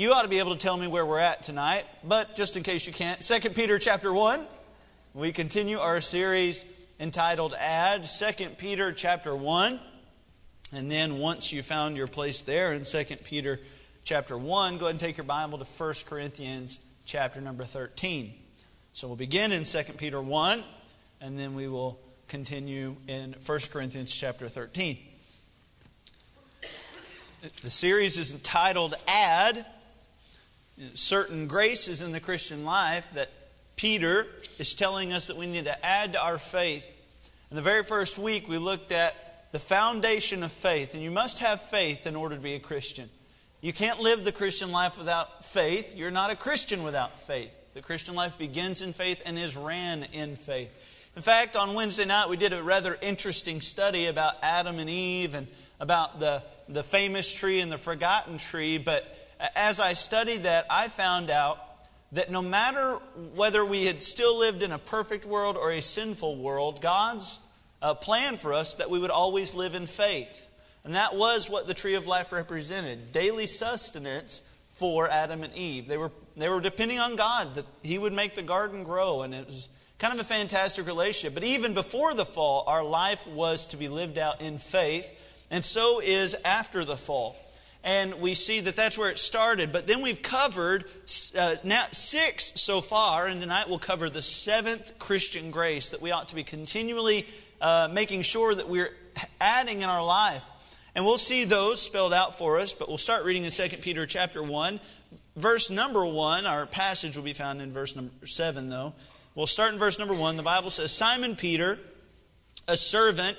You ought to be able to tell me where we're at tonight, but just in case you can't, 2 Peter chapter 1. We continue our series entitled Add, 2 Peter chapter 1. And then once you found your place there in 2 Peter chapter 1, go ahead and take your Bible to 1 Corinthians chapter number 13. So we'll begin in 2 Peter 1, and then we will continue in 1 Corinthians chapter 13. The series is entitled Add Certain Graces in the Christian Life that Peter is telling us that we need to add to our faith. In the very first week, we looked at the foundation of faith, and you must have faith in order to be a Christian. You can't live the Christian life without faith. You're not a Christian without faith. The Christian life begins in faith and is ran in faith. In fact, on Wednesday night, we did a rather interesting study about Adam and Eve and about the, the famous tree and the forgotten tree. But as I studied that, I found out that no matter whether we had still lived in a perfect world or a sinful world, God's uh, plan for us that we would always live in faith. And that was what the tree of life represented daily sustenance for Adam and Eve. They were, they were depending on God that He would make the garden grow, and it was kind of a fantastic relationship. But even before the fall, our life was to be lived out in faith, and so is after the fall and we see that that's where it started. But then we've covered uh, now six so far, and tonight we'll cover the seventh Christian grace that we ought to be continually uh, making sure that we're adding in our life. And we'll see those spelled out for us, but we'll start reading in 2 Peter chapter 1. Verse number 1, our passage will be found in verse number 7, though. We'll start in verse number 1. The Bible says, Simon Peter, a servant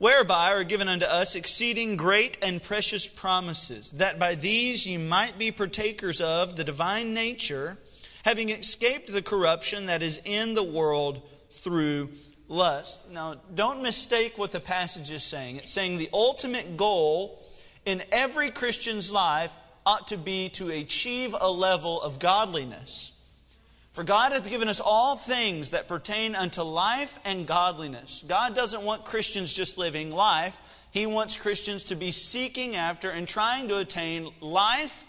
whereby are given unto us exceeding great and precious promises, that by these ye might be partakers of the divine nature, having escaped the corruption that is in the world through lust. Now, don't mistake what the passage is saying. It's saying the ultimate goal in every Christian's life ought to be to achieve a level of godliness. For God hath given us all things that pertain unto life and godliness. God doesn't want Christians just living life. He wants Christians to be seeking after and trying to attain life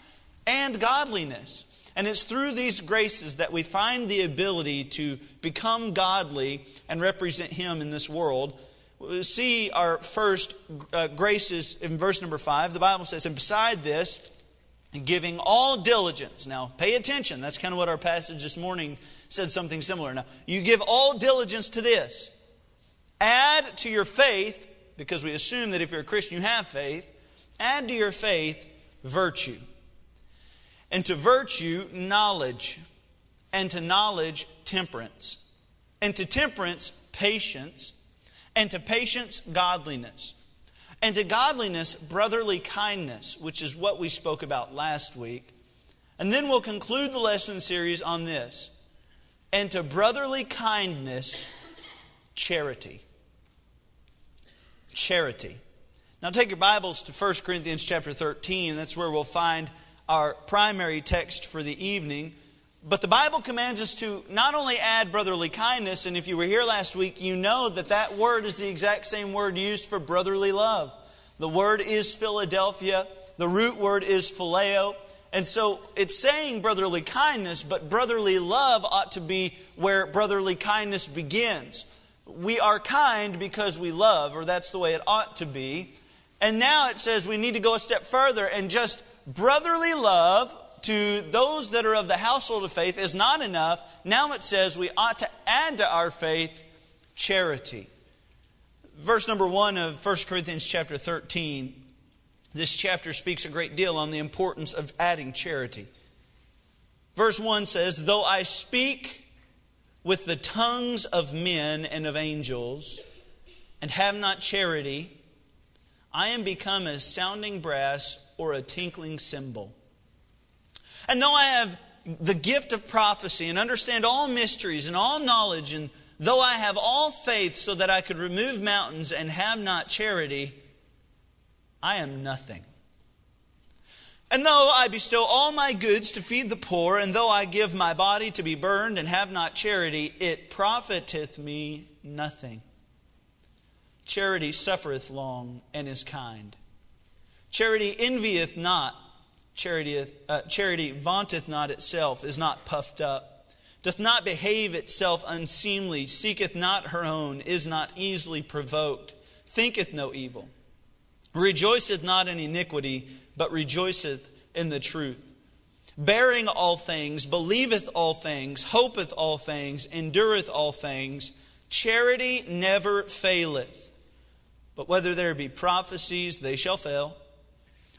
and godliness. And it's through these graces that we find the ability to become godly and represent Him in this world. see our first uh, graces in verse number 5. The Bible says, And beside this, giving all diligence. Now, pay attention. That's kind of what our passage this morning said something similar. Now, you give all diligence to this. Add to your faith, because we assume that if you're a Christian, you have faith. Add to your faith virtue. And to virtue, knowledge. And to knowledge, temperance. And to temperance, patience. And to patience, godliness and to godliness, brotherly kindness, which is what we spoke about last week. And then we'll conclude the lesson series on this. And to brotherly kindness, charity. Charity. Now take your Bibles to 1 Corinthians chapter 13. That's where we'll find our primary text for the evening. But the Bible commands us to not only add brotherly kindness, and if you were here last week, you know that that word is the exact same word used for brotherly love. The word is Philadelphia, the root word is phileo. And so it's saying brotherly kindness, but brotherly love ought to be where brotherly kindness begins. We are kind because we love, or that's the way it ought to be. And now it says we need to go a step further and just brotherly love to those that are of the household of faith is not enough. Now it says we ought to add to our faith charity. Verse number 1 of 1 Corinthians chapter 13. This chapter speaks a great deal on the importance of adding charity. Verse 1 says, Though I speak with the tongues of men and of angels, and have not charity, I am become as sounding brass or a tinkling cymbal. And though I have the gift of prophecy and understand all mysteries and all knowledge, and though I have all faith so that I could remove mountains and have not charity, I am nothing. And though I bestow all my goods to feed the poor, and though I give my body to be burned and have not charity, it profiteth me nothing. Charity suffereth long and is kind. Charity envieth not. Charity, uh, charity vaunteth not itself, is not puffed up, doth not behave itself unseemly, seeketh not her own, is not easily provoked, thinketh no evil, rejoiceth not in iniquity but rejoiceth in the truth. Bearing all things, believeth all things, hopeth all things, endureth all things. Charity never faileth. But whether there be prophecies, they shall fail.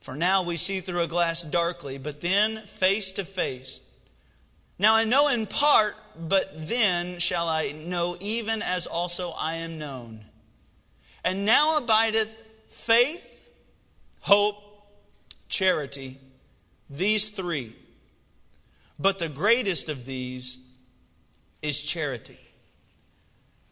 For now we see through a glass darkly, but then face to face. Now I know in part, but then shall I know even as also I am known. And now abideth faith, hope, charity, these three. But the greatest of these is charity.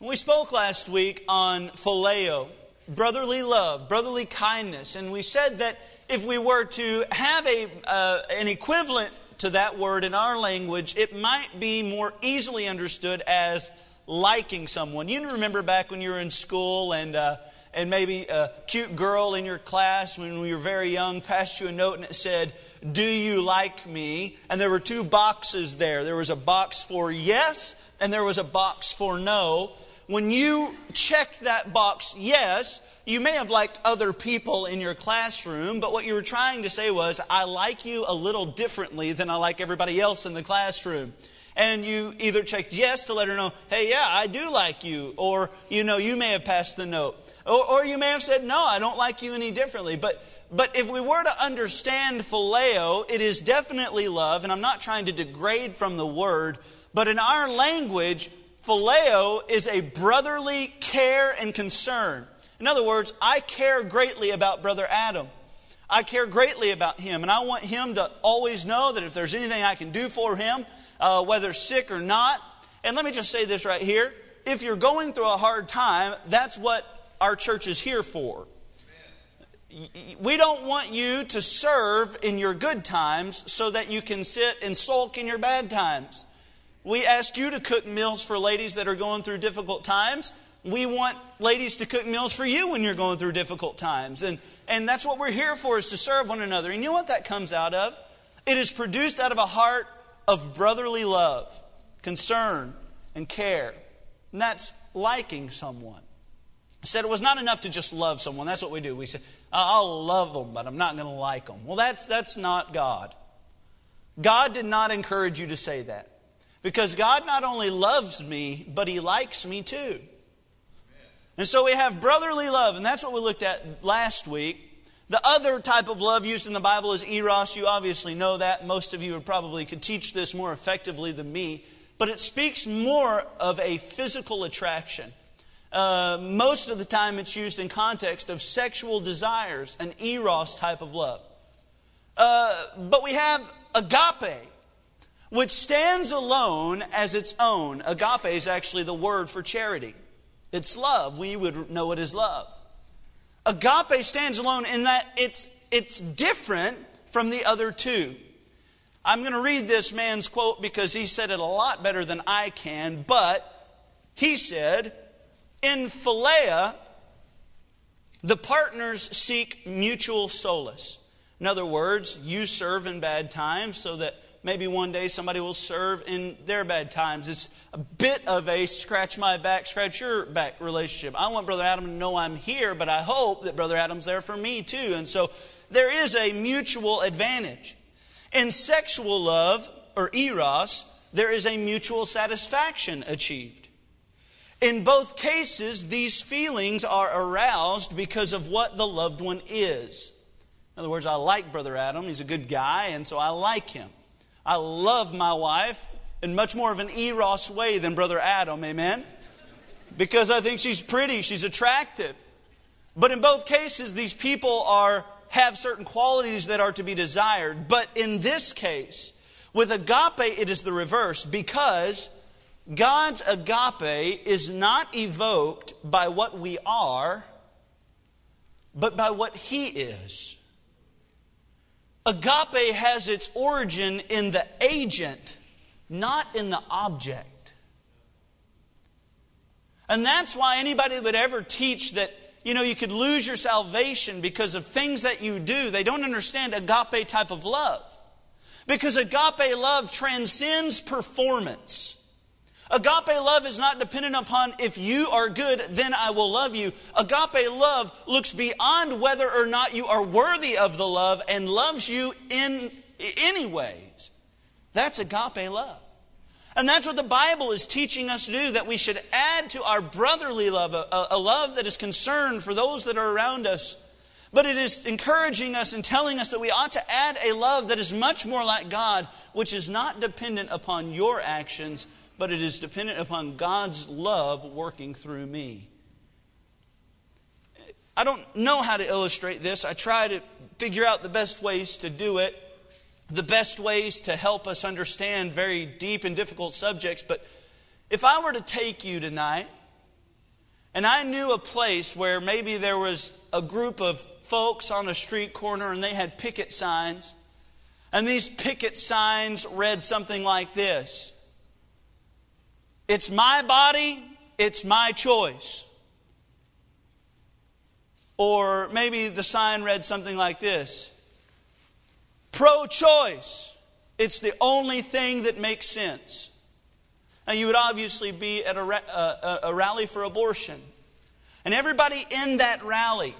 We spoke last week on phileo, brotherly love, brotherly kindness, and we said that if we were to have a, uh, an equivalent to that word in our language, it might be more easily understood as liking someone. You remember back when you were in school and, uh, and maybe a cute girl in your class when we were very young passed you a note and it said, do you like me? And there were two boxes there. There was a box for yes, and there was a box for no. When you checked that box yes, you may have liked other people in your classroom, but what you were trying to say was, I like you a little differently than I like everybody else in the classroom. And you either checked yes to let her know, hey, yeah, I do like you, or, you know, you may have passed the note. Or, or you may have said, no, I don't like you any differently. But but if we were to understand phileo, it is definitely love, and I'm not trying to degrade from the word, but in our language, phileo is a brotherly care and concern. In other words, I care greatly about Brother Adam. I care greatly about him, and I want him to always know that if there's anything I can do for him, uh, whether sick or not, and let me just say this right here if you're going through a hard time, that's what our church is here for we don't want you to serve in your good times so that you can sit and sulk in your bad times. We ask you to cook meals for ladies that are going through difficult times. We want ladies to cook meals for you when you're going through difficult times. And, and that's what we're here for, is to serve one another. And you know what that comes out of? It is produced out of a heart of brotherly love, concern, and care. And that's liking someone I said it was not enough to just love someone. That's what we do. We say, I'll love them, but I'm not going to like them. Well, that's, that's not God. God did not encourage you to say that. Because God not only loves me, but He likes me too. And so we have brotherly love, and that's what we looked at last week. The other type of love used in the Bible is eros. You obviously know that. Most of you probably could teach this more effectively than me. But it speaks more of a physical attraction. Uh, most of the time it's used in context of sexual desires, an eros type of love. Uh, but we have agape, which stands alone as its own. Agape is actually the word for charity. It's love. We would know it as love. Agape stands alone in that it's, it's different from the other two. I'm going to read this man's quote because he said it a lot better than I can, but he said, in Philia, the partners seek mutual solace. In other words, you serve in bad times so that maybe one day somebody will serve in their bad times. It's a bit of a scratch my back, scratch your back relationship. I want Brother Adam to know I'm here, but I hope that Brother Adam's there for me too. And so there is a mutual advantage. In sexual love, or eros, there is a mutual satisfaction achieved. In both cases, these feelings are aroused because of what the loved one is. In other words, I like Brother Adam. He's a good guy, and so I like him. I love my wife in much more of an eros way than Brother Adam, amen? Because I think she's pretty, she's attractive. But in both cases, these people are, have certain qualities that are to be desired. But in this case, with agape, it is the reverse because God's agape is not evoked by what we are, but by what He is. Agape has its origin in the agent, not in the object. And that's why anybody would ever teach that, you know, you could lose your salvation because of things that you do, they don't understand agape type of love. Because agape love transcends performance. Agape love is not dependent upon if you are good, then I will love you. Agape love looks beyond whether or not you are worthy of the love and loves you in any ways. That's agape love. And that's what the Bible is teaching us to do, that we should add to our brotherly love, a, a love that is concerned for those that are around us. But it is encouraging us and telling us that we ought to add a love that is much more like God, which is not dependent upon your actions, but it is dependent upon God's love working through me. I don't know how to illustrate this. I try to figure out the best ways to do it, the best ways to help us understand very deep and difficult subjects. But if I were to take you tonight, and I knew a place where maybe there was a group of folks on a street corner and they had picket signs, and these picket signs read something like this it's my body, it's my choice. Or maybe the sign read something like this Pro choice, it's the only thing that makes sense. Now, you would obviously be at a, a, a rally for abortion. And everybody in that rally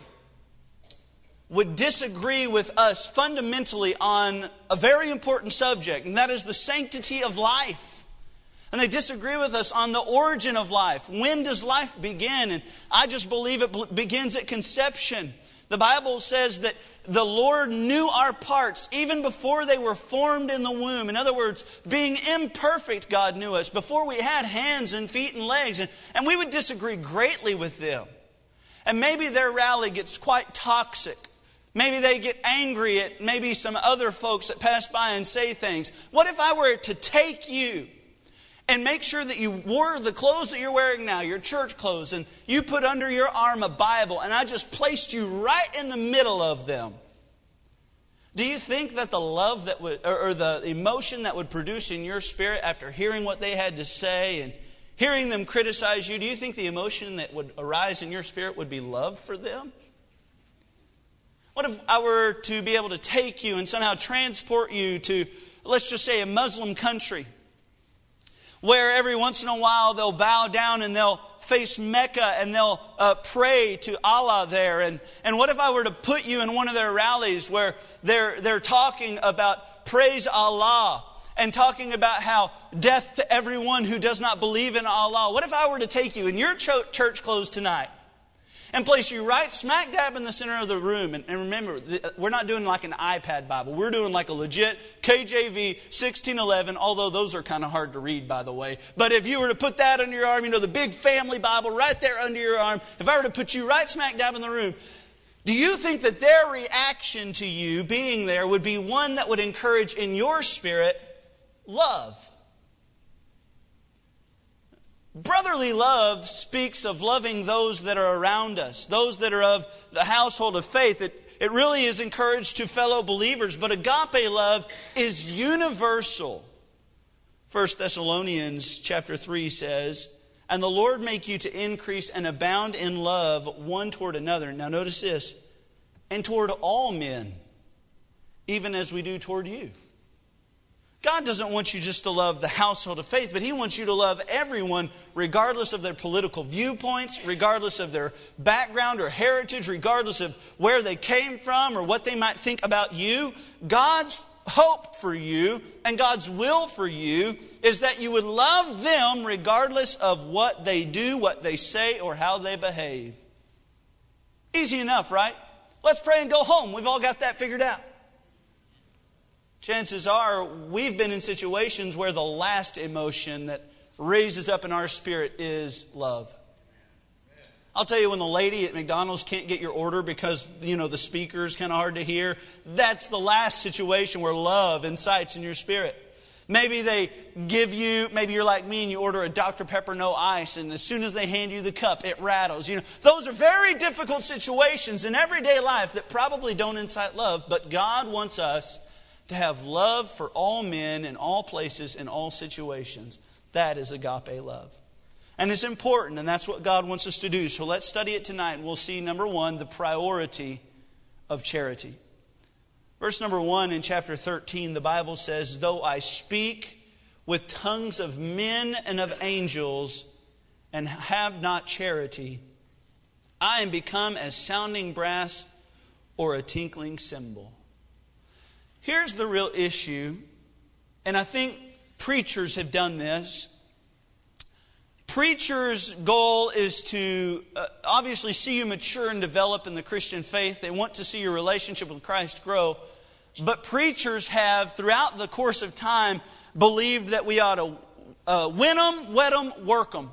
would disagree with us fundamentally on a very important subject, and that is the sanctity of life. And they disagree with us on the origin of life. When does life begin? And I just believe it begins at conception. The Bible says that the Lord knew our parts even before they were formed in the womb. In other words, being imperfect, God knew us before we had hands and feet and legs. And, and we would disagree greatly with them. And maybe their rally gets quite toxic. Maybe they get angry at maybe some other folks that pass by and say things. What if I were to take you and make sure that you wore the clothes that you're wearing now, your church clothes, and you put under your arm a Bible, and I just placed you right in the middle of them. Do you think that the love that would, or, or the emotion that would produce in your spirit after hearing what they had to say and hearing them criticize you, do you think the emotion that would arise in your spirit would be love for them? What if I were to be able to take you and somehow transport you to, let's just say, a Muslim country? Where every once in a while they'll bow down and they'll face Mecca and they'll uh, pray to Allah there. And, and what if I were to put you in one of their rallies where they're, they're talking about praise Allah and talking about how death to everyone who does not believe in Allah? What if I were to take you in your church clothes tonight and place you right smack dab in the center of the room. And, and remember, uh, we're not doing like an iPad Bible. We're doing like a legit KJV 1611, although those are kind of hard to read, by the way. But if you were to put that under your arm, you know, the big family Bible right there under your arm, if I were to put you right smack dab in the room, do you think that their reaction to you being there would be one that would encourage in your spirit love? Brotherly love speaks of loving those that are around us, those that are of the household of faith. It, it really is encouraged to fellow believers, but agape love is universal. 1 Thessalonians chapter 3 says, And the Lord make you to increase and abound in love one toward another. Now notice this, and toward all men, even as we do toward you. God doesn't want you just to love the household of faith, but He wants you to love everyone, regardless of their political viewpoints, regardless of their background or heritage, regardless of where they came from or what they might think about you. God's hope for you and God's will for you is that you would love them regardless of what they do, what they say, or how they behave. Easy enough, right? Let's pray and go home. We've all got that figured out. Chances are we've been in situations where the last emotion that raises up in our spirit is love. I'll tell you when the lady at McDonald's can't get your order because, you know, the speaker is kind of hard to hear. That's the last situation where love incites in your spirit. Maybe they give you, maybe you're like me and you order a Dr. Pepper no ice, and as soon as they hand you the cup, it rattles. You know, those are very difficult situations in everyday life that probably don't incite love, but God wants us to have love for all men in all places in all situations. That is agape love. And it's important, and that's what God wants us to do. So let's study it tonight, and we'll see number one, the priority of charity. Verse number one in chapter 13, the Bible says, Though I speak with tongues of men and of angels and have not charity, I am become as sounding brass or a tinkling cymbal. Here's the real issue, and I think preachers have done this Preachers' goal is to uh, obviously see you mature and develop in the Christian faith. They want to see your relationship with Christ grow. But preachers have, throughout the course of time, believed that we ought to uh, win them, wet them, work them.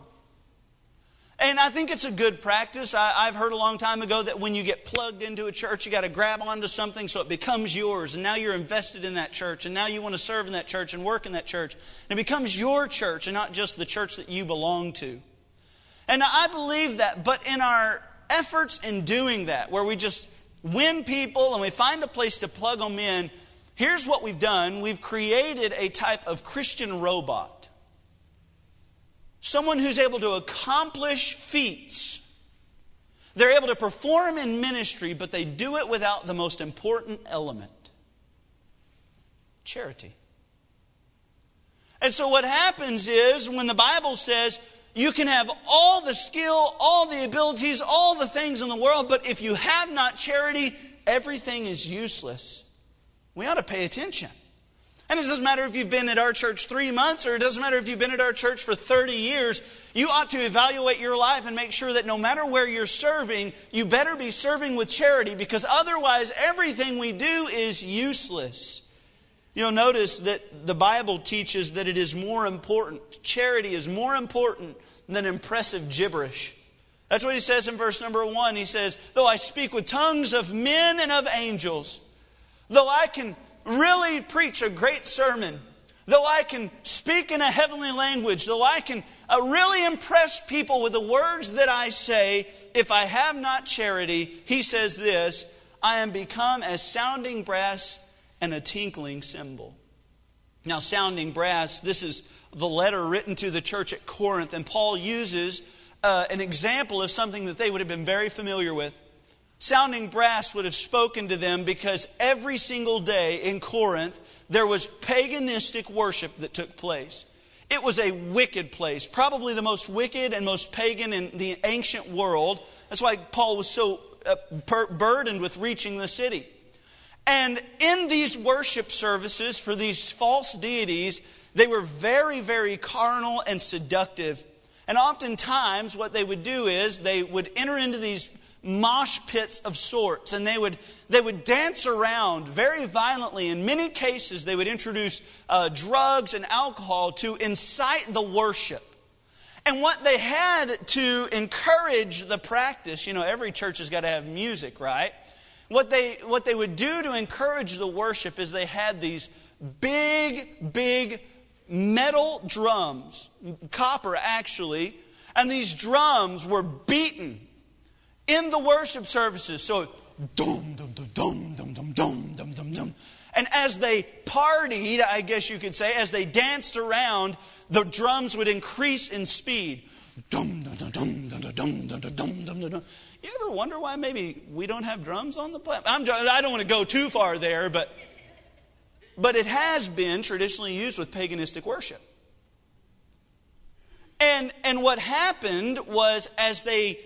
And I think it's a good practice. I, have heard a long time ago that when you get plugged into a church, you got to grab onto something so it becomes yours. And now you're invested in that church. And now you want to serve in that church and work in that church. And it becomes your church and not just the church that you belong to. And I believe that. But in our efforts in doing that, where we just win people and we find a place to plug them in, here's what we've done we've created a type of Christian robot someone who's able to accomplish feats. They're able to perform in ministry, but they do it without the most important element charity. And so, what happens is when the Bible says you can have all the skill, all the abilities, all the things in the world, but if you have not charity, everything is useless. We ought to pay attention. And it doesn't matter if you've been at our church three months or it doesn't matter if you've been at our church for 30 years. You ought to evaluate your life and make sure that no matter where you're serving, you better be serving with charity because otherwise everything we do is useless. You'll notice that the Bible teaches that it is more important, charity is more important than impressive gibberish. That's what he says in verse number one. He says, Though I speak with tongues of men and of angels, though I can really preach a great sermon, though I can speak in a heavenly language, though I can uh, really impress people with the words that I say, if I have not charity, he says this I am become as sounding brass and a tinkling cymbal. Now, sounding brass, this is the letter written to the church at Corinth, and Paul uses uh, an example of something that they would have been very familiar with. Sounding brass would have spoken to them because every single day in Corinth there was paganistic worship that took place. It was a wicked place, probably the most wicked and most pagan in the ancient world. That's why Paul was so uh, burdened with reaching the city. And in these worship services for these false deities, they were very, very carnal and seductive. And oftentimes, what they would do is they would enter into these mosh pits of sorts and they would they would dance around very violently. In many cases they would introduce uh, drugs and alcohol to incite the worship. And what they had to encourage the practice you know every church has got to have music right? What they what they would do to encourage the worship is they had these big big metal drums copper actually and these drums were beaten in the worship services. So, dum, dum, dum, dum, dum, dum, dum, dum, dum, dum. And as they partied, I guess you could say, as they danced around, the drums would increase in speed. Dum, dum, dum, dum, dum, dum, dum, dum, dum, dum. You ever wonder why maybe we don't have drums on the platform? I don't want to go too far there, but, but it has been traditionally used with paganistic worship. And, and what happened was as they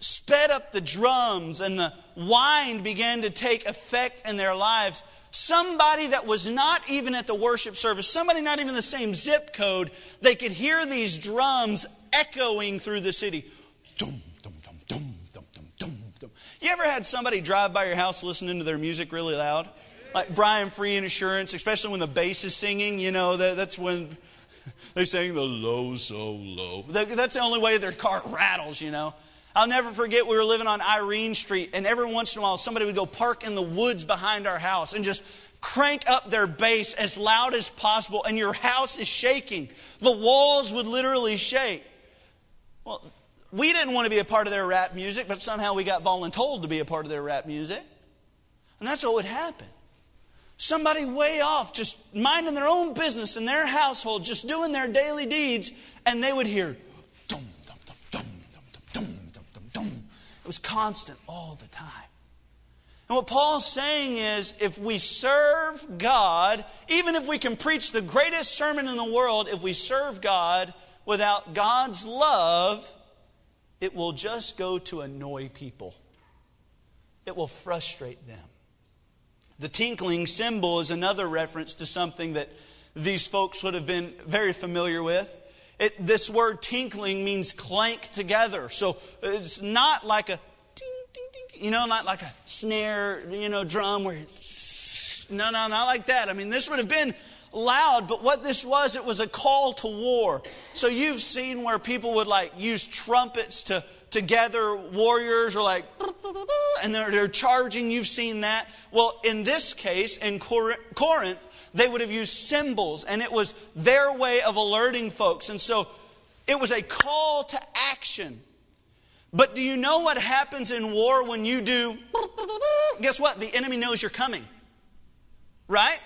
sped up the drums and the wine began to take effect in their lives, somebody that was not even at the worship service, somebody not even the same zip code, they could hear these drums echoing through the city. Dum, dum, dum, dum, dum, dum, dum, dum. You ever had somebody drive by your house listening to their music really loud? Like Brian Free and Assurance, especially when the bass is singing, you know, that, that's when they sing the low, so low. That's the only way their car rattles, you know. I'll never forget we were living on Irene Street, and every once in a while somebody would go park in the woods behind our house and just crank up their bass as loud as possible, and your house is shaking. The walls would literally shake. Well, we didn't want to be a part of their rap music, but somehow we got voluntold to be a part of their rap music. And that's what would happen. Somebody way off, just minding their own business in their household, just doing their daily deeds, and they would hear, was constant all the time. And what Paul's saying is if we serve God, even if we can preach the greatest sermon in the world, if we serve God without God's love, it will just go to annoy people. It will frustrate them. The tinkling cymbal is another reference to something that these folks would have been very familiar with. It, this word tinkling means clank together. So it's not like a you know, not like a snare, you know, drum where it's, no, no, not like that. I mean, this would have been loud, but what this was, it was a call to war. So you've seen where people would like use trumpets to, to gather warriors or like, and they're, they're charging. You've seen that. Well, in this case, in Corinth, they would have used cymbals, and it was their way of alerting folks. And so it was a call to action. But do you know what happens in war when you do? Guess what? The enemy knows you're coming. Right?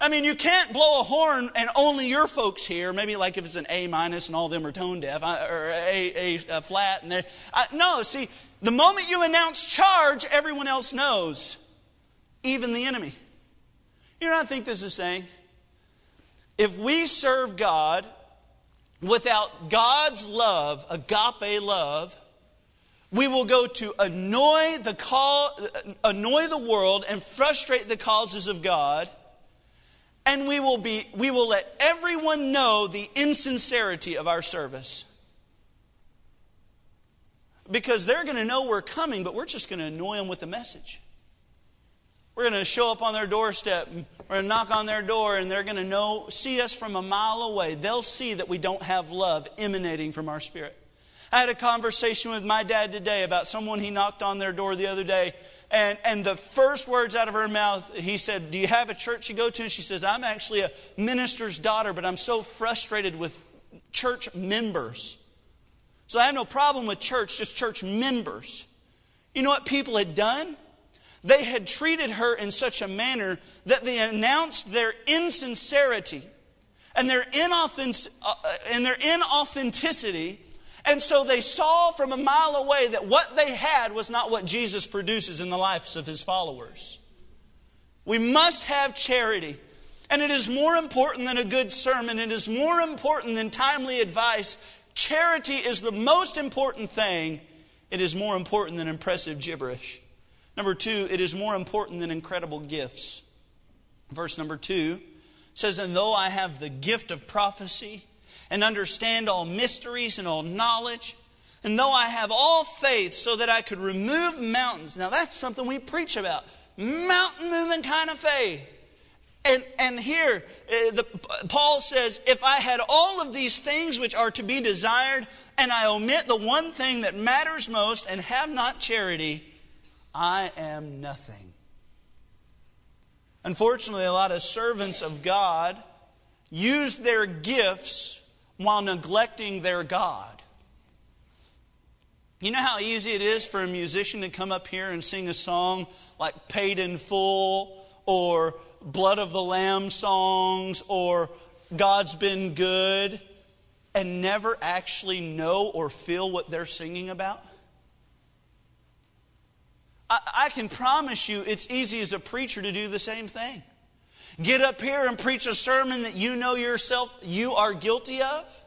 I mean, you can't blow a horn and only your folks hear. Maybe like if it's an A minus and all of them are tone deaf, or A, a, a flat. And they're, no, see, the moment you announce charge, everyone else knows, even the enemy. You know what I think this is saying? If we serve God without God's love, agape love, we will go to annoy the, call, annoy the world and frustrate the causes of God. And we will, be, we will let everyone know the insincerity of our service. Because they're going to know we're coming, but we're just going to annoy them with the message. We're going to show up on their doorstep. We're going to knock on their door, and they're going to know, see us from a mile away. They'll see that we don't have love emanating from our spirit. I had a conversation with my dad today about someone he knocked on their door the other day. And, and the first words out of her mouth, he said, Do you have a church you go to? And she says, I'm actually a minister's daughter, but I'm so frustrated with church members. So I have no problem with church, just church members. You know what people had done? They had treated her in such a manner that they announced their insincerity and their, inauthentic, uh, and their inauthenticity and so they saw from a mile away that what they had was not what Jesus produces in the lives of his followers. We must have charity. And it is more important than a good sermon, it is more important than timely advice. Charity is the most important thing. It is more important than impressive gibberish. Number two, it is more important than incredible gifts. Verse number two says, And though I have the gift of prophecy and understand all mysteries and all knowledge. And though I have all faith so that I could remove mountains. Now that's something we preach about. Mountain moving kind of faith. And, and here, uh, the, Paul says, if I had all of these things which are to be desired, and I omit the one thing that matters most and have not charity, I am nothing. Unfortunately, a lot of servants of God use their gifts while neglecting their God. You know how easy it is for a musician to come up here and sing a song like Paid in Full or Blood of the Lamb songs or God's Been Good and never actually know or feel what they're singing about? I, can promise you it's easy as a preacher to do the same thing. Get up here and preach a sermon that you know yourself you are guilty of?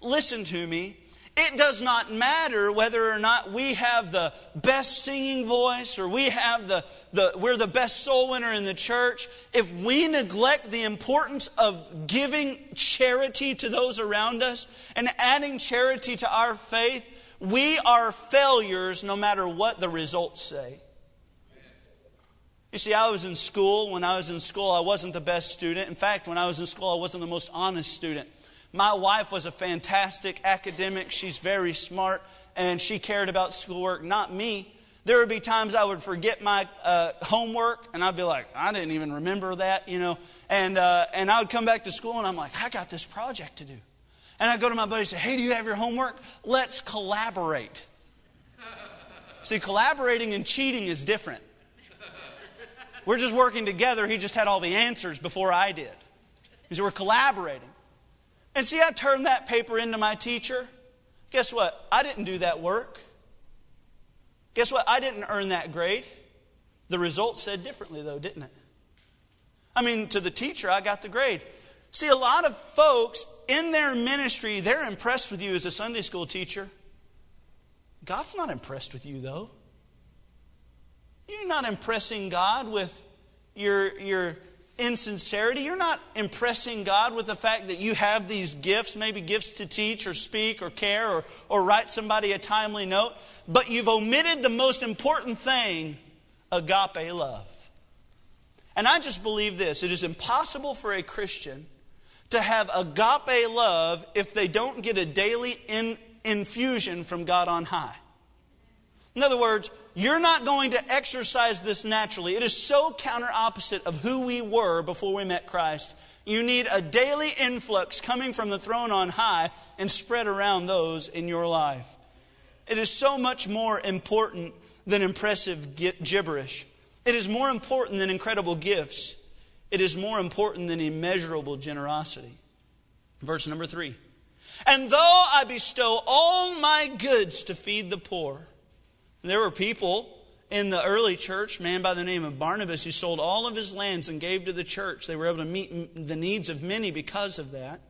Listen to me. It does not matter whether or not we have the best singing voice or we have the, the we're the best soul winner in the church. If we neglect the importance of giving charity to those around us and adding charity to our faith, we are failures no matter what the results say. You see, I was in school. When I was in school, I wasn't the best student. In fact, when I was in school, I wasn't the most honest student. My wife was a fantastic academic. She's very smart, and she cared about schoolwork, not me. There would be times I would forget my uh, homework, and I'd be like, I didn't even remember that, you know. And, uh, and I would come back to school, and I'm like, I got this project to do. And I'd go to my buddy and say, Hey, do you have your homework? Let's collaborate. See, collaborating and cheating is different. We're just working together. He just had all the answers before I did. Because we're collaborating. And see, I turned that paper into my teacher. Guess what? I didn't do that work. Guess what? I didn't earn that grade. The result said differently, though, didn't it? I mean, to the teacher, I got the grade. See, a lot of folks in their ministry, they're impressed with you as a Sunday school teacher. God's not impressed with you, though. You're not impressing God with your, your insincerity. You're not impressing God with the fact that you have these gifts, maybe gifts to teach or speak or care or, or write somebody a timely note, but you've omitted the most important thing agape love. And I just believe this it is impossible for a Christian to have agape love if they don't get a daily in, infusion from God on high. In other words, you're not going to exercise this naturally. It is so counter opposite of who we were before we met Christ. You need a daily influx coming from the throne on high and spread around those in your life. It is so much more important than impressive gibberish. It is more important than incredible gifts. It is more important than immeasurable generosity. Verse number three. And though I bestow all my goods to feed the poor, there were people in the early church, man by the name of Barnabas, who sold all of his lands and gave to the church. They were able to meet the needs of many because of that.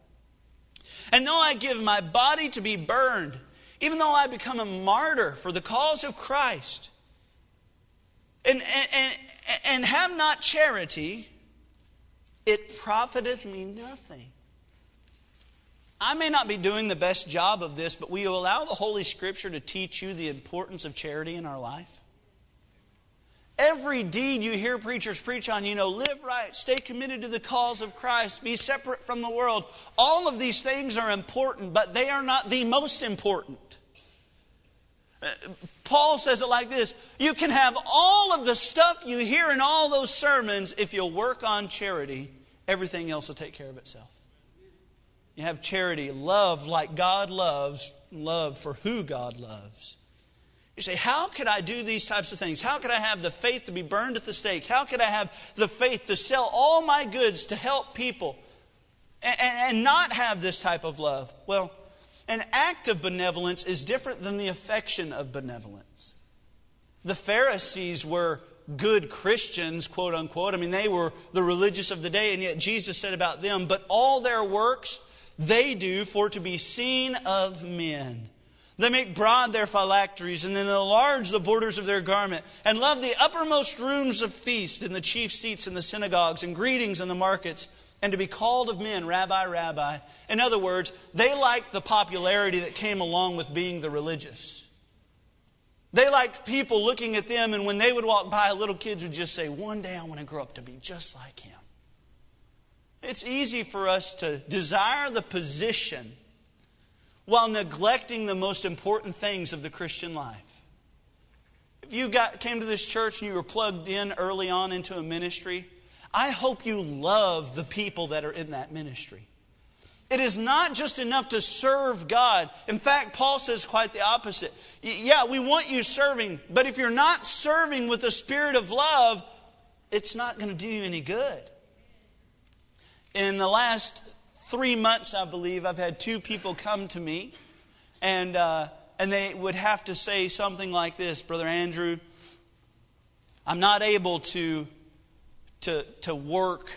And though I give my body to be burned, even though I become a martyr for the cause of Christ, and, and, and, and have not charity, it profiteth me nothing. I may not be doing the best job of this, but will you allow the Holy Scripture to teach you the importance of charity in our life? Every deed you hear preachers preach on, you know, live right, stay committed to the cause of Christ, be separate from the world. All of these things are important, but they are not the most important. Paul says it like this You can have all of the stuff you hear in all those sermons if you'll work on charity, everything else will take care of itself. You have charity, love like God loves, love for who God loves. You say, How could I do these types of things? How could I have the faith to be burned at the stake? How could I have the faith to sell all my goods to help people and, and, and not have this type of love? Well, an act of benevolence is different than the affection of benevolence. The Pharisees were good Christians, quote unquote. I mean, they were the religious of the day, and yet Jesus said about them, but all their works they do for to be seen of men. They make broad their phylacteries, and then enlarge the borders of their garment, and love the uppermost rooms of feast, and the chief seats in the synagogues, and greetings in the markets, and to be called of men, Rabbi, Rabbi. In other words, they liked the popularity that came along with being the religious. They liked people looking at them, and when they would walk by, little kids would just say, One day I want to grow up to be just like him. It's easy for us to desire the position while neglecting the most important things of the Christian life. If you got, came to this church and you were plugged in early on into a ministry, I hope you love the people that are in that ministry. It is not just enough to serve God. In fact, Paul says quite the opposite. Yeah, we want you serving, but if you're not serving with the spirit of love, it's not going to do you any good. In the last three months, I believe, I've had two people come to me, and, uh, and they would have to say something like this Brother Andrew, I'm not able to, to, to work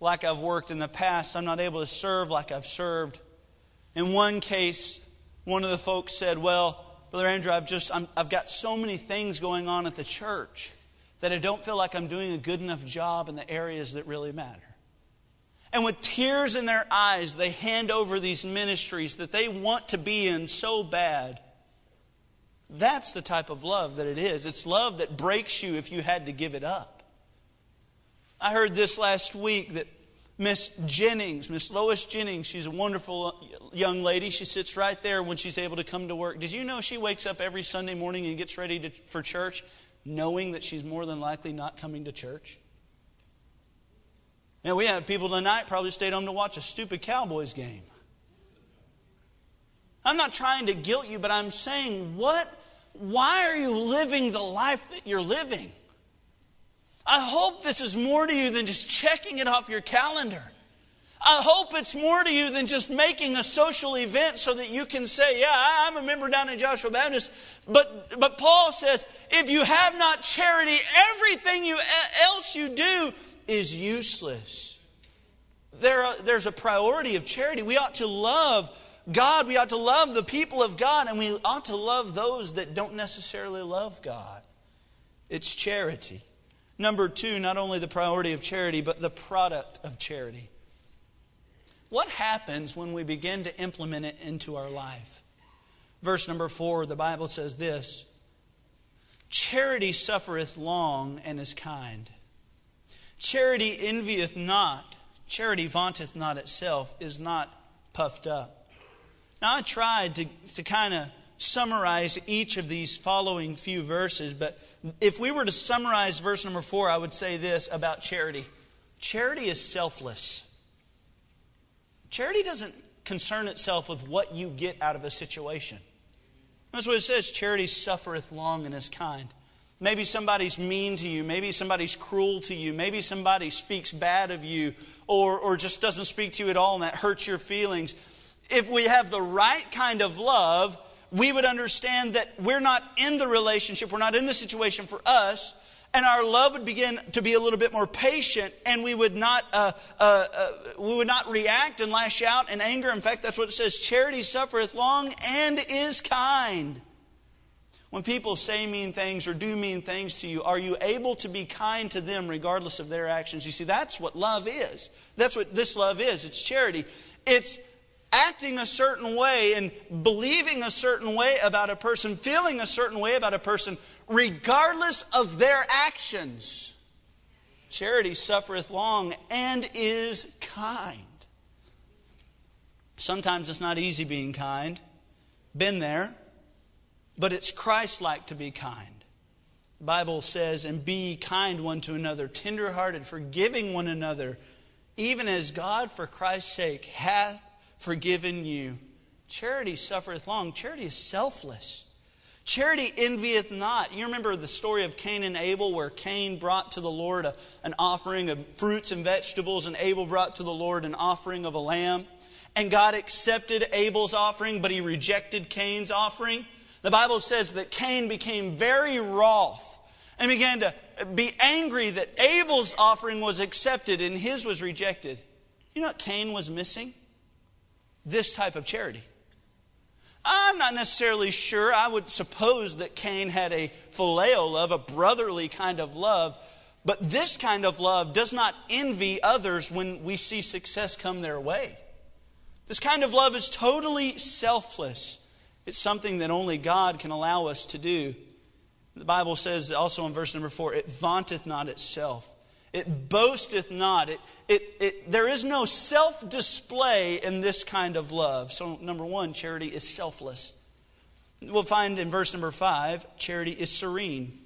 like I've worked in the past. I'm not able to serve like I've served. In one case, One of the folks said, Well, Brother Andrew, I've just i have got so many things going on at the church that I don't feel like I'm doing a good enough job in the areas that really matter. And with tears in their eyes, they hand over these ministries that they want to be in so bad. That's the type of love that it is. It's love that breaks you if you had to give it up. I heard this last week that Miss Jennings, Miss Lois Jennings, she's a wonderful young lady. She sits right there when she's able to come to work. Did you know she wakes up every Sunday morning and gets ready to, for church knowing that she's more than likely not coming to church? And we have people tonight probably stayed home to watch a stupid Cowboys game. I'm not trying to guilt you, but I'm saying, what? Why are you living the life that you're living? I hope this is more to you than just checking it off your calendar. I hope it's more to you than just making a social event so that you can say, Yeah, I'm a member down in Joshua Baptist. But, but Paul says, if you have not charity, everything you, else you do is useless. There, there's a priority of charity. We ought to love God, we ought to love the people of God, and we ought to love those that don't necessarily love God. It's charity. Number two, not only the priority of charity, but the product of charity. What happens when we begin to implement it into our life? Verse number four, the Bible says this Charity suffereth long and is kind. Charity envieth not. Charity vaunteth not itself, is not puffed up. Now, I tried to, to kind of summarize each of these following few verses, but if we were to summarize verse number four, I would say this about charity charity is selfless. Charity doesn't concern itself with what you get out of a situation. That's what it says charity suffereth long and is kind. Maybe somebody's mean to you. Maybe somebody's cruel to you. Maybe somebody speaks bad of you or, or just doesn't speak to you at all and that hurts your feelings. If we have the right kind of love, we would understand that we're not in the relationship, we're not in the situation for us, and our love would begin to be a little bit more patient, and we would not uh, uh, uh, we would not react and lash out in anger. In fact, that's what it says: "Charity suffereth long and is kind." When people say mean things or do mean things to you, are you able to be kind to them regardless of their actions? You see, that's what love is. That's what this love is. It's charity. It's acting a certain way and believing a certain way about a person, feeling a certain way about a person, regardless of their actions. Charity suffereth long and is kind. Sometimes it's not easy being kind. Been there. But it's Christ like to be kind. The Bible says, and be kind one to another, tenderhearted, forgiving one another, even as God, for Christ's sake, hath forgiven you. Charity suffereth long. Charity is selfless. Charity envieth not. You remember the story of Cain and Abel, where Cain brought to the Lord a, an offering of fruits and vegetables, and Abel brought to the Lord an offering of a lamb. And God accepted Abel's offering, but he rejected Cain's offering. The Bible says that Cain became very wroth and began to be angry that Abel's offering was accepted and his was rejected. You know what Cain was missing? This type of charity. I'm not necessarily sure. I would suppose that Cain had a phileo love, a brotherly kind of love. But this kind of love does not envy others when we see success come their way. This kind of love is totally selfless. It's something that only God can allow us to do. The Bible says also in verse number four, it vaunteth not itself. It boasteth not. It, it, it, there is no self display in this kind of love. So, number one, charity is selfless. We'll find in verse number five, charity is serene.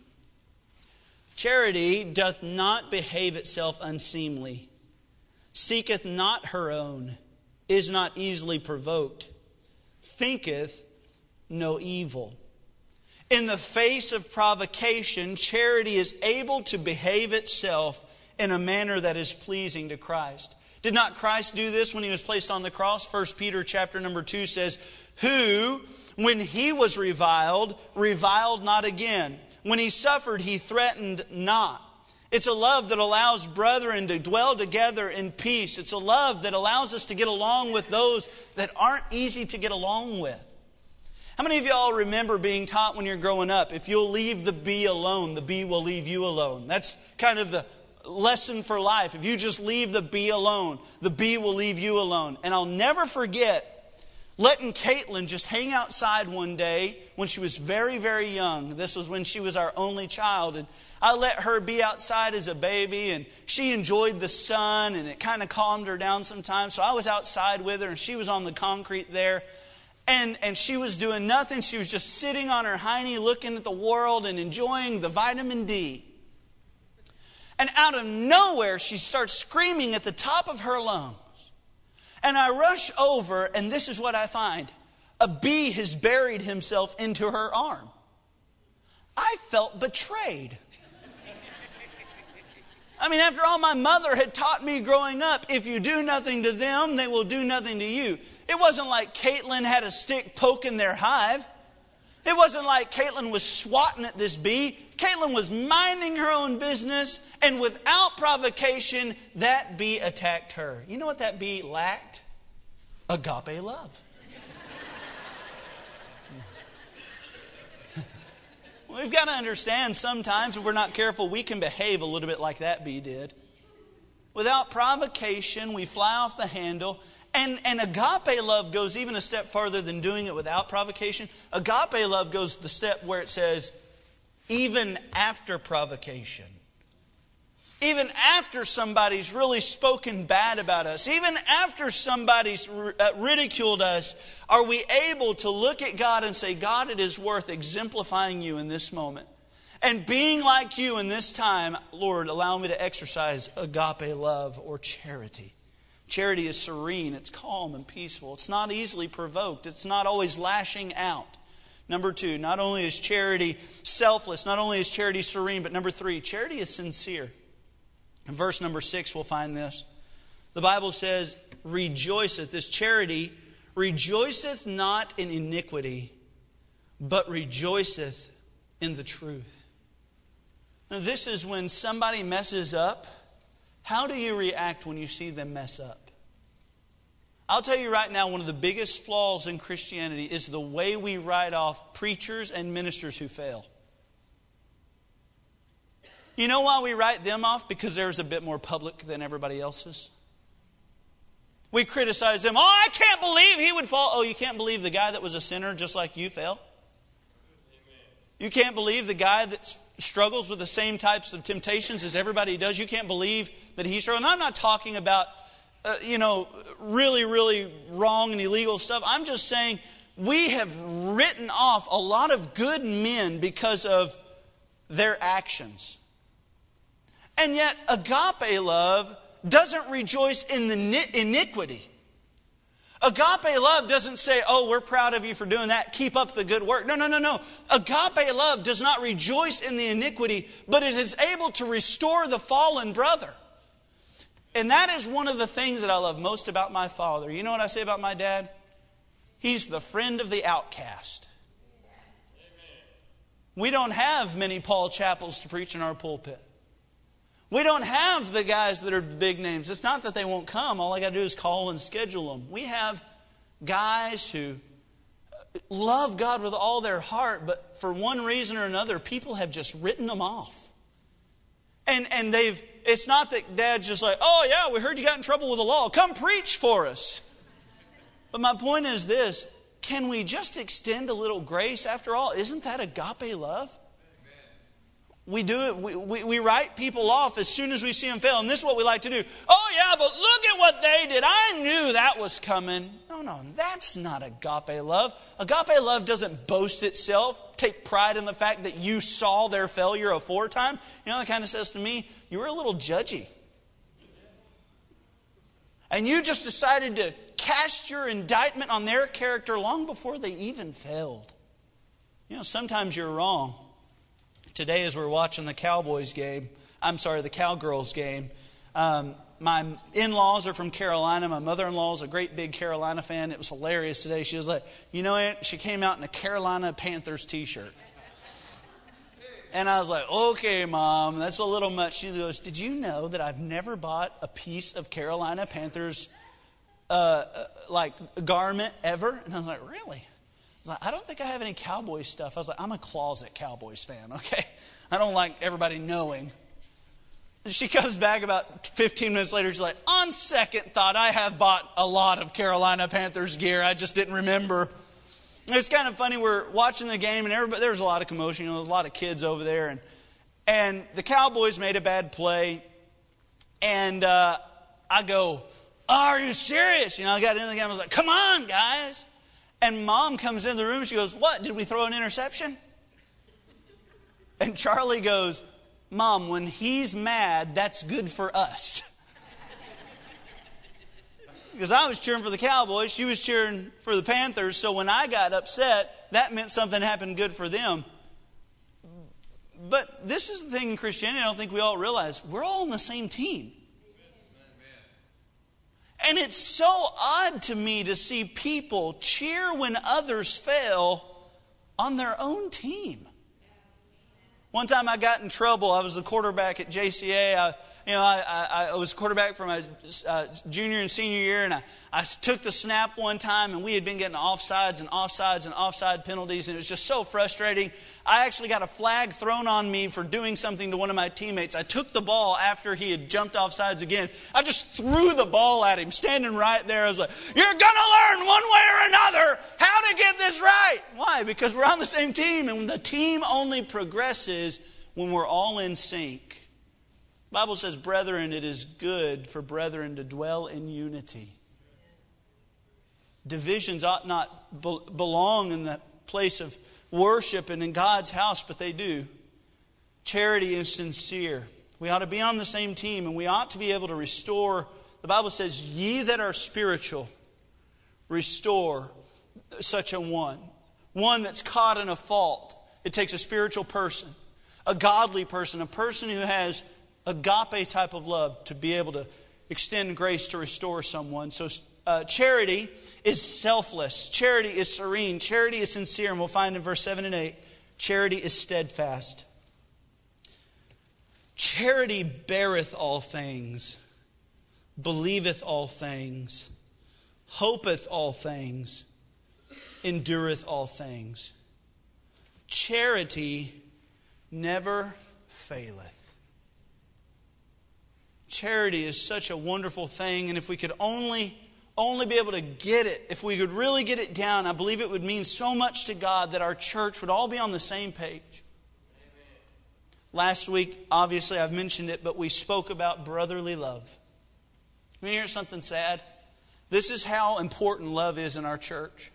Charity doth not behave itself unseemly, seeketh not her own, is not easily provoked, thinketh no evil. In the face of provocation, charity is able to behave itself in a manner that is pleasing to Christ. Did not Christ do this when he was placed on the cross? 1 Peter chapter number 2 says, Who, when he was reviled, reviled not again. When he suffered, he threatened not. It's a love that allows brethren to dwell together in peace. It's a love that allows us to get along with those that aren't easy to get along with. How many of y'all remember being taught when you're growing up, if you'll leave the bee alone, the bee will leave you alone? That's kind of the lesson for life. If you just leave the bee alone, the bee will leave you alone. And I'll never forget letting Caitlin just hang outside one day when she was very, very young. This was when she was our only child. And I let her be outside as a baby, and she enjoyed the sun, and it kind of calmed her down sometimes. So I was outside with her, and she was on the concrete there. And, and she was doing nothing. She was just sitting on her hiney looking at the world and enjoying the vitamin D. And out of nowhere, she starts screaming at the top of her lungs. And I rush over, and this is what I find a bee has buried himself into her arm. I felt betrayed. I mean, after all, my mother had taught me growing up if you do nothing to them, they will do nothing to you. It wasn't like Caitlin had a stick poking their hive. It wasn't like Caitlin was swatting at this bee. Caitlin was minding her own business, and without provocation, that bee attacked her. You know what that bee lacked? Agape love. We've got to understand sometimes if we're not careful, we can behave a little bit like that bee did. Without provocation, we fly off the handle. And, and agape love goes even a step farther than doing it without provocation. Agape love goes the step where it says, even after provocation. Even after somebody's really spoken bad about us, even after somebody's uh, ridiculed us, are we able to look at God and say, God, it is worth exemplifying you in this moment? And being like you in this time, Lord, allow me to exercise agape love or charity. Charity is serene, it's calm and peaceful, it's not easily provoked, it's not always lashing out. Number two, not only is charity selfless, not only is charity serene, but number three, charity is sincere. In verse number six, we'll find this. The Bible says, Rejoiceth, this charity rejoiceth not in iniquity, but rejoiceth in the truth. Now, this is when somebody messes up. How do you react when you see them mess up? I'll tell you right now, one of the biggest flaws in Christianity is the way we write off preachers and ministers who fail. You know why we write them off? Because theirs a bit more public than everybody else's. We criticize them. Oh, I can't believe he would fall. Oh, you can't believe the guy that was a sinner just like you fell? You can't believe the guy that struggles with the same types of temptations as everybody does. You can't believe that he's struggling. I'm not talking about uh, you know, really, really wrong and illegal stuff. I'm just saying we have written off a lot of good men because of their actions. And yet, agape love doesn't rejoice in the iniquity. Agape love doesn't say, Oh, we're proud of you for doing that. Keep up the good work. No, no, no, no. Agape love does not rejoice in the iniquity, but it is able to restore the fallen brother. And that is one of the things that I love most about my father. You know what I say about my dad? He's the friend of the outcast. We don't have many Paul Chappells to preach in our pulpit. We don't have the guys that are big names. It's not that they won't come. All I got to do is call and schedule them. We have guys who uh, love God with all their heart, but for one reason or another, people have just written them off. And, and they've it's not that dad's just like, oh, yeah, we heard you got in trouble with the law. Come preach for us. But my point is this can we just extend a little grace after all? Isn't that agape love? We do it, we, we, we, write people off as soon as we see them fail. And this is what we like to do. Oh, yeah, but look at what they did. I knew that was coming. No, no, that's not agape love. Agape love doesn't boast itself, take pride in the fact that you saw their failure aforetime. You know, that kind of says to me, you were a little judgy. And you just decided to cast your indictment on their character long before they even failed. You know, sometimes you're wrong. Today, as we're watching the Cowboys game, I'm sorry, the Cowgirls game, um, my in laws are from Carolina. My mother in law is a great big Carolina fan. It was hilarious today. She was like, you know what? She came out in a Carolina Panthers t shirt. And I was like, okay, mom, that's a little much. She goes, did you know that I've never bought a piece of Carolina Panthers uh, uh, like garment ever? And I was like, really? Was like, I don't think I have any Cowboys stuff. I was like, I'm a closet Cowboys fan, okay? I don't like everybody knowing. And she comes back about 15 minutes later. She's like, on second thought, I have bought a lot of Carolina Panthers gear. I just didn't remember. It's kind of funny. We're watching the game, and everybody, there was a lot of commotion. You know, there was a lot of kids over there. And, and the Cowboys made a bad play. And uh, I go, oh, Are you serious? You know, I got into the game. I was like, Come on, guys. And mom comes in the room. She goes, What? Did we throw an interception? And Charlie goes, Mom, when he's mad, that's good for us. because I was cheering for the Cowboys, she was cheering for the Panthers. So when I got upset, that meant something happened good for them. But this is the thing in Christianity I don't think we all realize. We're all on the same team. And it's so odd to me to see people cheer when others fail on their own team. One time I got in trouble. I was the quarterback at JCA. I, you know, I, I, I was quarterback for my uh, junior and senior year, and I, I took the snap one time, and we had been getting offsides and offsides and offside penalties, and it was just so frustrating. I actually got a flag thrown on me for doing something to one of my teammates. I took the ball after he had jumped offsides again. I just threw the ball at him, standing right there. I was like, You're going to learn one way or another how to get this right. Why? Because we're on the same team, and the team only progresses when we're all in sync. The Bible says, Brethren, it is good for brethren to dwell in unity. Divisions ought not be- belong in the place of worship and in God's house, but they do. Charity is sincere. We ought to be on the same team, and we ought to be able to restore. The Bible says, Ye that are spiritual, restore such a one. One that's caught in a fault. It takes a spiritual person, a godly person, a person who has agape type of love to be able to extend grace to restore someone. So, uh, charity is selfless, charity is serene, charity is sincere, and we'll find in verse 7 and 8 charity is steadfast. Charity beareth all things, believeth all things, hopeth all things, endureth all things. Charity never faileth. Charity is such a wonderful thing, and if we could only only be able to get it, if we could really get it down, I believe it would mean so much to God that our church would all be on the same page. Amen. Last week, obviously, I've mentioned it, but we spoke about brotherly love. You hear something sad? This is how important love is in our church.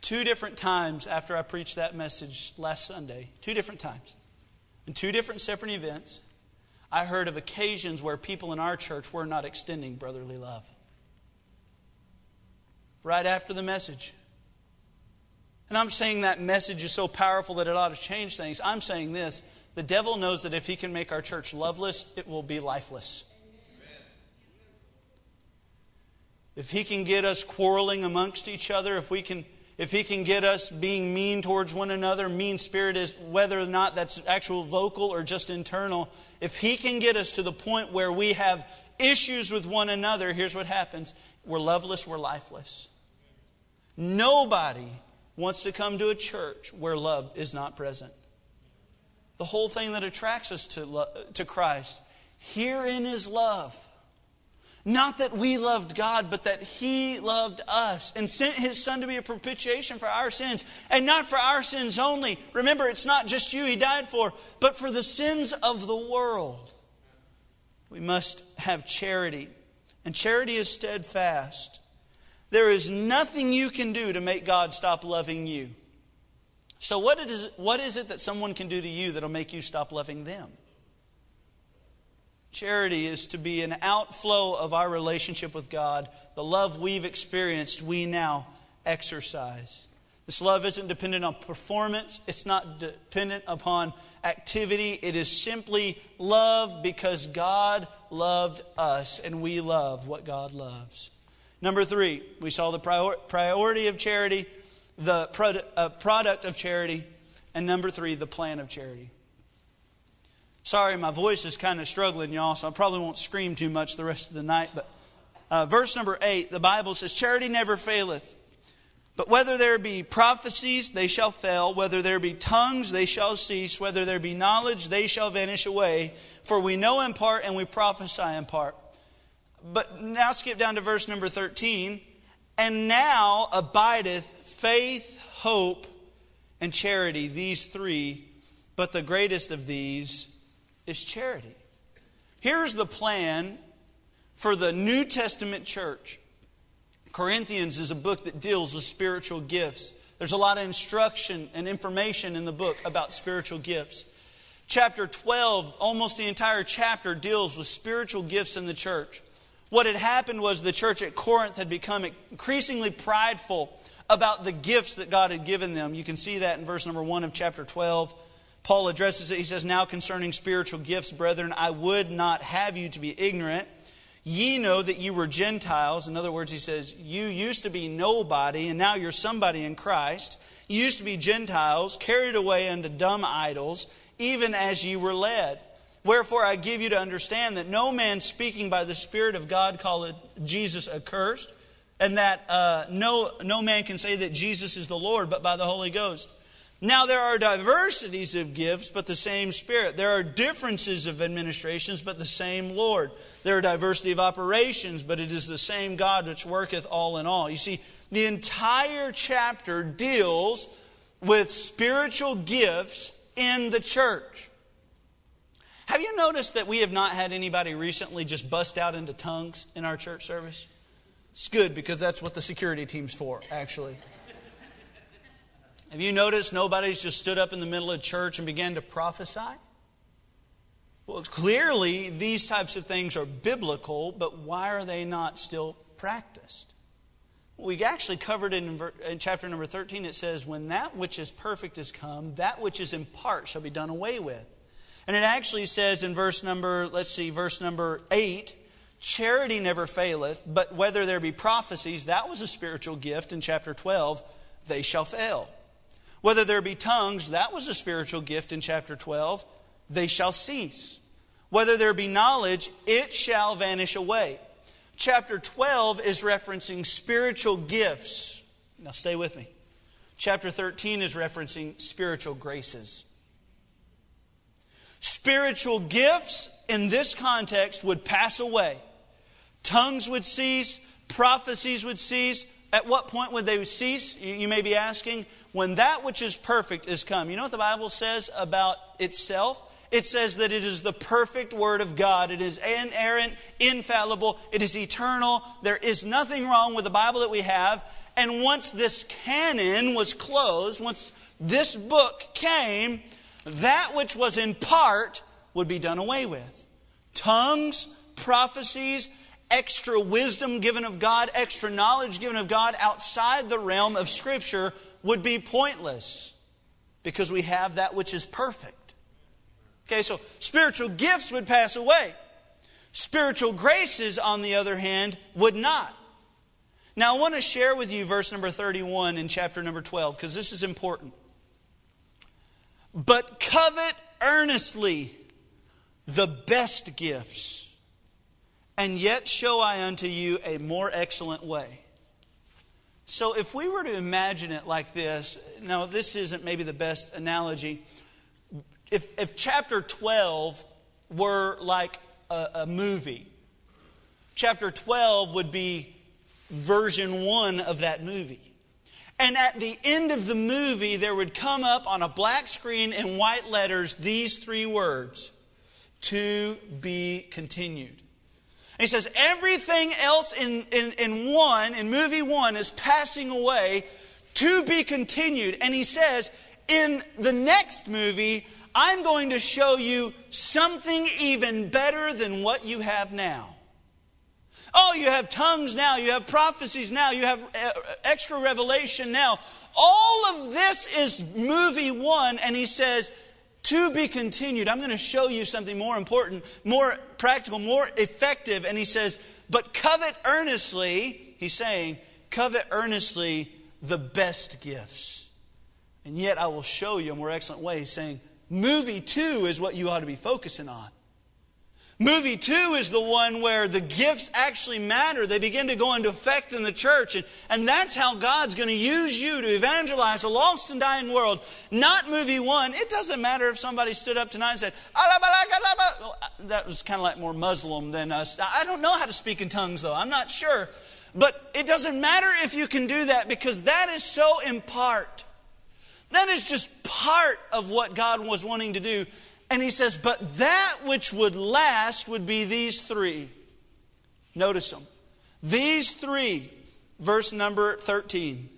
Two different times after I preached that message last Sunday, two different times, in two different separate events, I heard of occasions where people in our church were not extending brotherly love. Right after the message. And I'm saying that message is so powerful that it ought to change things. I'm saying this the devil knows that if he can make our church loveless, it will be lifeless. If he can get us quarreling amongst each other, if we can if he can get us being mean towards one another, mean spirit is whether or not that's actual vocal or just internal, if he can get us to the point where we have issues with one another, here's what happens we're loveless, we're lifeless. Nobody wants to come to a church where love is not present. The whole thing that attracts us to, to Christ, herein is love. Not that we loved God, but that He loved us and sent His Son to be a propitiation for our sins. And not for our sins only. Remember, it's not just you He died for, but for the sins of the world. We must have charity. And charity is steadfast. There is nothing you can do to make God stop loving you. So, what is, what is it that someone can do to you that'll make you stop loving them? Charity is to be an outflow of our relationship with God. The love we've experienced, we now exercise. This love isn't dependent on performance, it's not dependent upon activity. It is simply love because God loved us and we love what God loves. Number three, we saw the prior- priority of charity, the uh, product of charity, and number three, the plan of charity. Sorry, my voice is kind of struggling, y'all, so I probably won't scream too much the rest of the night. But uh, verse number eight, the Bible says, Charity never faileth. But whether there be prophecies, they shall fail. Whether there be tongues, they shall cease. Whether there be knowledge, they shall vanish away. For we know in part and we prophesy in part. But now skip down to verse number 13. And now abideth faith, hope, and charity, these three. But the greatest of these is charity. Here's the plan for the New Testament church. Corinthians is a book that deals with spiritual gifts. There's a lot of instruction and information in the book about spiritual gifts. Chapter 12, almost the entire chapter, deals with spiritual gifts in the church. What had happened was the church at Corinth had become increasingly prideful about the gifts that God had given them. You can see that in verse number 1 of chapter 12. Paul addresses it. He says, Now concerning spiritual gifts, brethren, I would not have you to be ignorant. Ye know that you were Gentiles. In other words, he says, You used to be nobody, and now you're somebody in Christ. You used to be Gentiles, carried away unto dumb idols, even as ye were led. Wherefore I give you to understand that no man speaking by the Spirit of God calleth Jesus accursed, and that uh, no, no man can say that Jesus is the Lord but by the Holy Ghost. Now, there are diversities of gifts, but the same Spirit. There are differences of administrations, but the same Lord. There are diversity of operations, but it is the same God which worketh all in all. You see, the entire chapter deals with spiritual gifts in the church. Have you noticed that we have not had anybody recently just bust out into tongues in our church service? It's good because that's what the security team's for, actually. Have you noticed nobody's just stood up in the middle of church and began to prophesy? Well, clearly, these types of things are biblical, but why are they not still practiced? We actually covered it in, in, chapter number 13. It says, When that which is perfect is come, that which is in part shall be done away with. And it actually says in verse number, let's see, verse number 8, charity never faileth, but whether there be prophecies, that was a spiritual gift in chapter 12, they shall fail. Whether there be tongues, that was a spiritual gift in chapter 12, they shall cease. Whether there be knowledge, it shall vanish away. Chapter 12 is referencing spiritual gifts. Now stay with me. Chapter 13 is referencing spiritual graces. Spiritual gifts in this context would pass away. Tongues would cease, prophecies would cease. At what point would they cease? You may be asking when that which is perfect is come. You know what the Bible says about itself? It says that it is the perfect Word of God. It is inerrant, infallible, it is eternal. There is nothing wrong with the Bible that we have. And once this canon was closed, once this book came, that which was in part would be done away with. Tongues, prophecies, extra wisdom given of God, extra knowledge given of God outside the realm of Scripture would be pointless because we have that which is perfect. Okay, so spiritual gifts would pass away. Spiritual graces, on the other hand, would not. Now, I want to share with you verse number 31 in chapter number 12 because this is important. But covet earnestly the best gifts, and yet show I unto you a more excellent way. So, if we were to imagine it like this, now this isn't maybe the best analogy. If, if chapter 12 were like a, a movie, chapter 12 would be version one of that movie. And at the end of the movie, there would come up on a black screen in white letters these three words to be continued. He says, everything else in, in, in one, in movie one, is passing away to be continued. And he says, in the next movie, I'm going to show you something even better than what you have now. Oh, you have tongues now, you have prophecies now, you have uh, extra revelation now. All of this is movie one, and he says, to be continued. I'm going to show you something more important, more practical, more effective. And he says, But covet earnestly, he's saying, covet earnestly the best gifts. And yet I will show you a more excellent way. He's saying, Movie two is what you ought to be focusing on. Movie two is the one where the gifts actually matter. They begin to go into effect in the church. And, and that's how God's going to use you to evangelize a lost and dying world. Not movie one. It doesn't matter if somebody stood up tonight and said, that was kind of like more Muslim than us. I don't know how to speak in tongues, though. I'm not sure. But it doesn't matter if you can do that because that is so in part. That is just part of what God was wanting to do. And he says, But that which would last would be these three. Notice them. These three, verse number 13.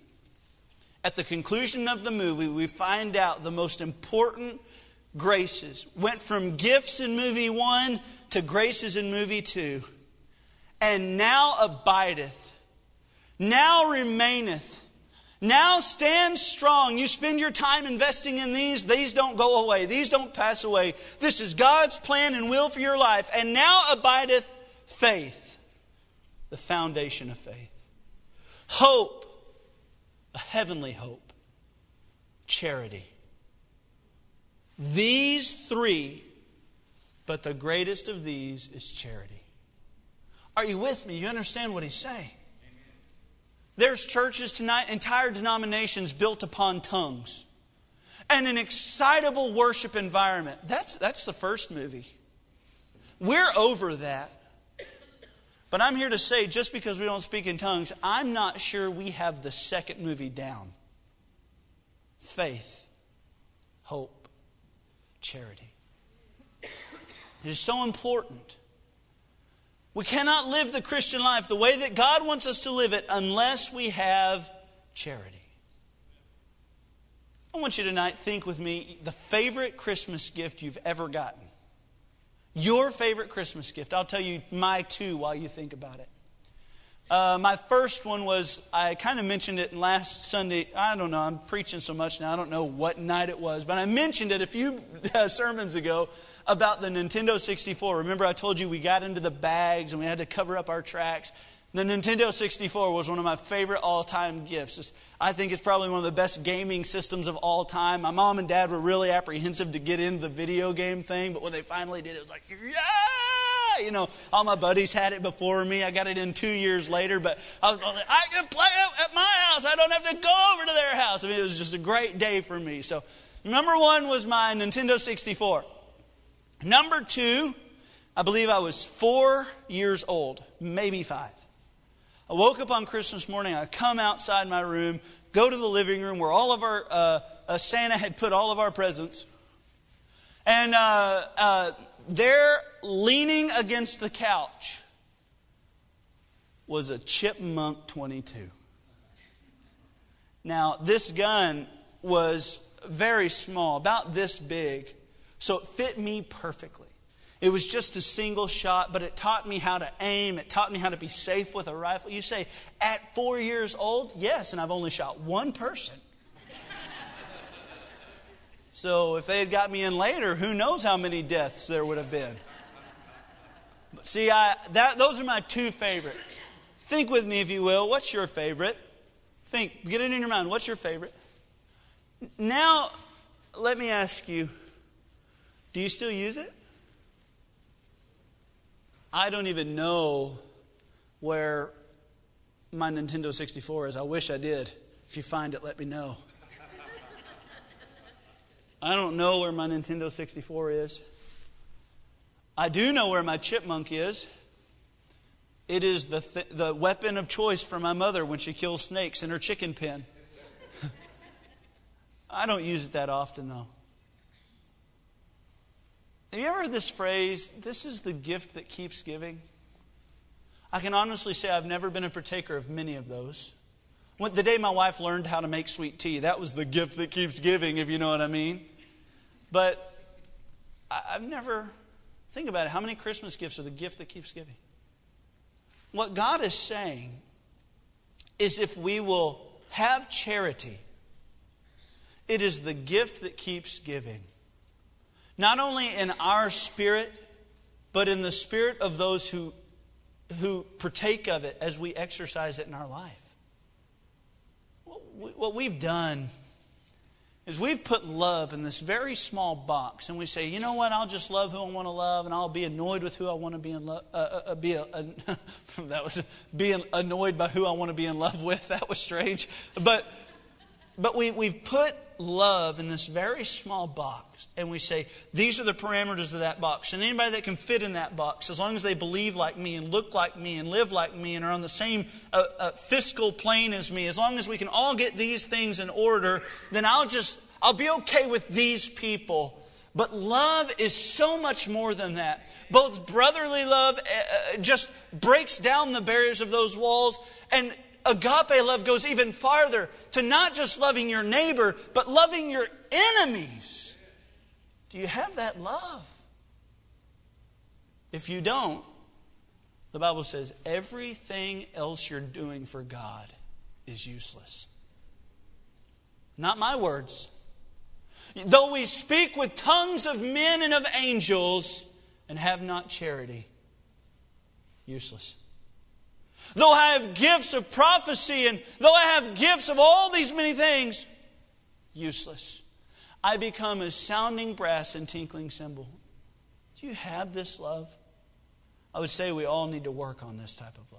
At the conclusion of the movie, we find out the most important graces. Went from gifts in movie one to graces in movie two. And now abideth, now remaineth now stand strong. You spend your time investing in these. These don't go away. These don't pass away. This is God's plan and will for your life. And now abideth faith, the foundation of faith. Hope, a heavenly hope. Charity. These three, but the greatest of these is charity. Are you with me? You understand what he's saying? There's churches tonight, entire denominations built upon tongues and an excitable worship environment. That's, that's the first movie. We're over that. But I'm here to say just because we don't speak in tongues, I'm not sure we have the second movie down faith, hope, charity. It is so important. We cannot live the Christian life the way that God wants us to live it unless we have charity. I want you tonight think with me the favorite Christmas gift you've ever gotten. Your favorite Christmas gift. I'll tell you my two while you think about it. Uh, my first one was, I kind of mentioned it last Sunday. I don't know, I'm preaching so much now, I don't know what night it was, but I mentioned it a few uh, sermons ago about the Nintendo 64. Remember, I told you we got into the bags and we had to cover up our tracks. The Nintendo 64 was one of my favorite all time gifts. I think it's probably one of the best gaming systems of all time. My mom and dad were really apprehensive to get into the video game thing, but when they finally did, it was like, yeah! You know, all my buddies had it before me. I got it in two years later, but I was like, I can play it at my house. I don't have to go over to their house. I mean, it was just a great day for me. So, number one was my Nintendo 64. Number two, I believe I was four years old, maybe five. I woke up on Christmas morning. I come outside my room, go to the living room where all of our uh, uh, Santa had put all of our presents, and uh, uh there, leaning against the couch, was a Chipmunk 22. Now, this gun was very small, about this big, so it fit me perfectly. It was just a single shot, but it taught me how to aim. It taught me how to be safe with a rifle. You say, at four years old? Yes, and I've only shot one person. So if they had got me in later, who knows how many deaths there would have been. But see, I, that, those are my two favorite. Think with me, if you will. What's your favorite? Think. Get it in your mind. What's your favorite? Now, let me ask you do you still use it? I don't even know where my Nintendo 64 is. I wish I did. If you find it, let me know. I don't know where my Nintendo 64 is. I do know where my chipmunk is. It is the, th- the weapon of choice for my mother when she kills snakes in her chicken pen. I don't use it that often, though. Have you ever heard this phrase, this is the gift that keeps giving? I can honestly say I've never been a partaker of many of those. The day my wife learned how to make sweet tea, that was the gift that keeps giving, if you know what I mean. But I've never, think about it, how many Christmas gifts are the gift that keeps giving? What God is saying is if we will have charity, it is the gift that keeps giving. Not only in our spirit, but in the spirit of those who, who partake of it as we exercise it in our life. What we've done is we've put love in this very small box, and we say, you know what? I'll just love who I want to love, and I'll be annoyed with who I want to be in love. Uh, uh, uh be a, that was being annoyed by who I want to be in love with. That was strange, but but we we've put love in this very small box, and we say these are the parameters of that box, and anybody that can fit in that box, as long as they believe like me and look like me and live like me and are on the same uh, uh fiscal plane as me, as long as we can all get these things in order, then I'll just I'll be okay with these people. But love is so much more than that. Both brotherly love uh, just breaks down the barriers of those walls, and agape love goes even farther to not just loving your neighbor, but loving your enemies. Do you have that love? If you don't, the Bible says everything else you're doing for God is useless. Not my words. Though we speak with tongues of men and of angels and have not charity, useless. Though I have gifts of prophecy and though I have gifts of all these many things, useless. I become as sounding brass and tinkling cymbal. Do you have this love? I would say we all need to work on this type of.